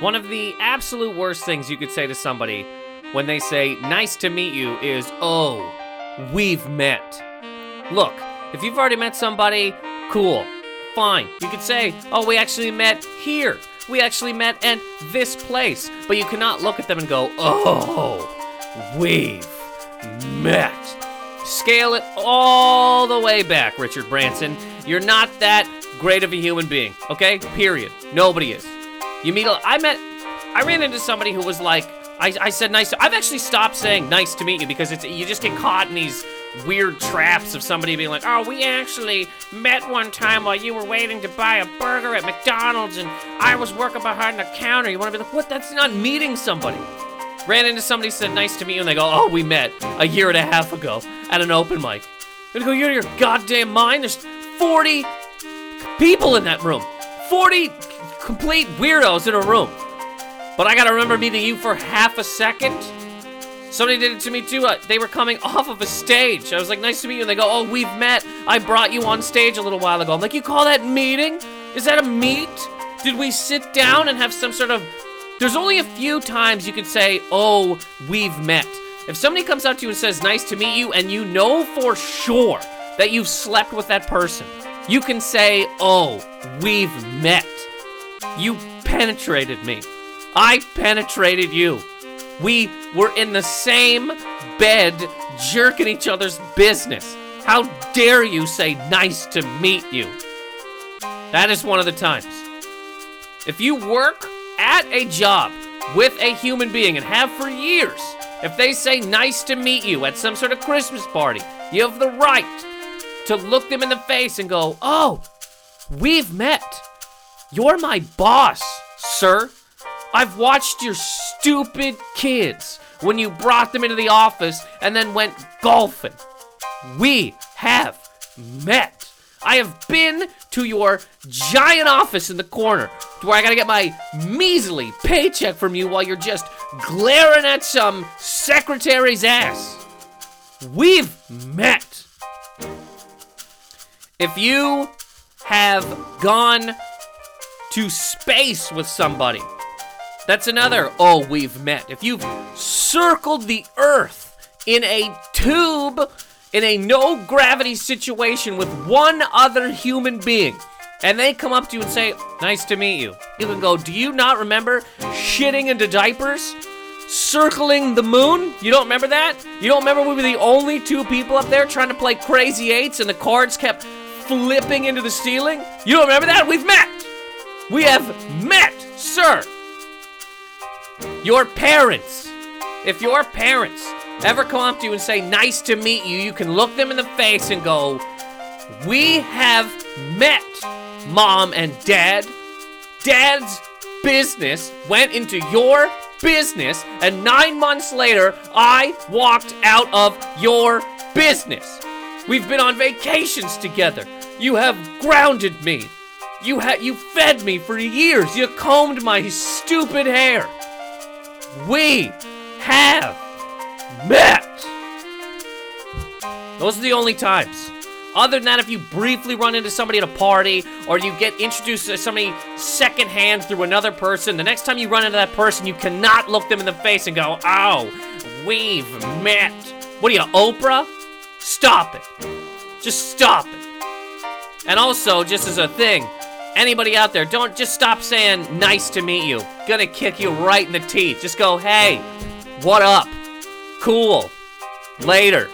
One of the absolute worst things you could say to somebody when they say, nice to meet you, is, oh, we've met. Look, if you've already met somebody, cool, fine. You could say, oh, we actually met here. We actually met at this place. But you cannot look at them and go, oh, we've met. Scale it all the way back, Richard Branson. You're not that great of a human being, okay? Period. Nobody is. You meet, a, I met, I ran into somebody who was like, I, I said nice to, I've actually stopped saying nice to meet you because it's, you just get caught in these weird traps of somebody being like, oh, we actually met one time while you were waiting to buy a burger at McDonald's and I was working behind the counter. You want to be like, what? That's not meeting somebody. Ran into somebody, said nice to meet you, and they go, oh, we met a year and a half ago at an open mic. And go, you're your goddamn mind. There's 40 people in that room. 40 complete weirdos in a room. But I gotta remember meeting you for half a second. Somebody did it to me too. Uh, they were coming off of a stage. I was like, nice to meet you. And they go, oh, we've met. I brought you on stage a little while ago. I'm like, you call that meeting? Is that a meet? Did we sit down and have some sort of. There's only a few times you could say, oh, we've met. If somebody comes up to you and says, nice to meet you, and you know for sure that you've slept with that person, you can say, oh, we've met. You penetrated me. I penetrated you. We were in the same bed jerking each other's business. How dare you say nice to meet you? That is one of the times. If you work at a job with a human being and have for years, if they say nice to meet you at some sort of Christmas party, you have the right to look them in the face and go, oh, we've met. You're my boss, sir. I've watched your stupid kids when you brought them into the office and then went golfing. We have met. I have been to your giant office in the corner where I gotta get my measly paycheck from you while you're just glaring at some secretary's ass. We've met. If you have gone to space with somebody, that's another, oh, we've met. If you've circled the Earth in a tube, in a no gravity situation with one other human being, and they come up to you and say, nice to meet you, you can go, do you not remember shitting into diapers? Circling the moon? You don't remember that? You don't remember we were the only two people up there trying to play crazy eights and the cards kept flipping into the ceiling? You don't remember that? We've met! We have met, sir! Your parents. If your parents ever come up to you and say, nice to meet you, you can look them in the face and go, we have met, mom and dad. Dad's business went into your business, and nine months later, I walked out of your business. We've been on vacations together. You have grounded me. You ha- you fed me for years. You combed my stupid hair we have met. Those are the only times. Other than that, if you briefly run into somebody at a party or you get introduced to somebody secondhand through another person, the next time you run into that person, you cannot look them in the face and go, oh, we've met. What are you, Oprah? Stop it. Just stop it. And also, just as a thing, Anybody out there, don't just stop saying nice to meet you. Gonna kick you right in the teeth. Just go, hey, what up? Cool. Later.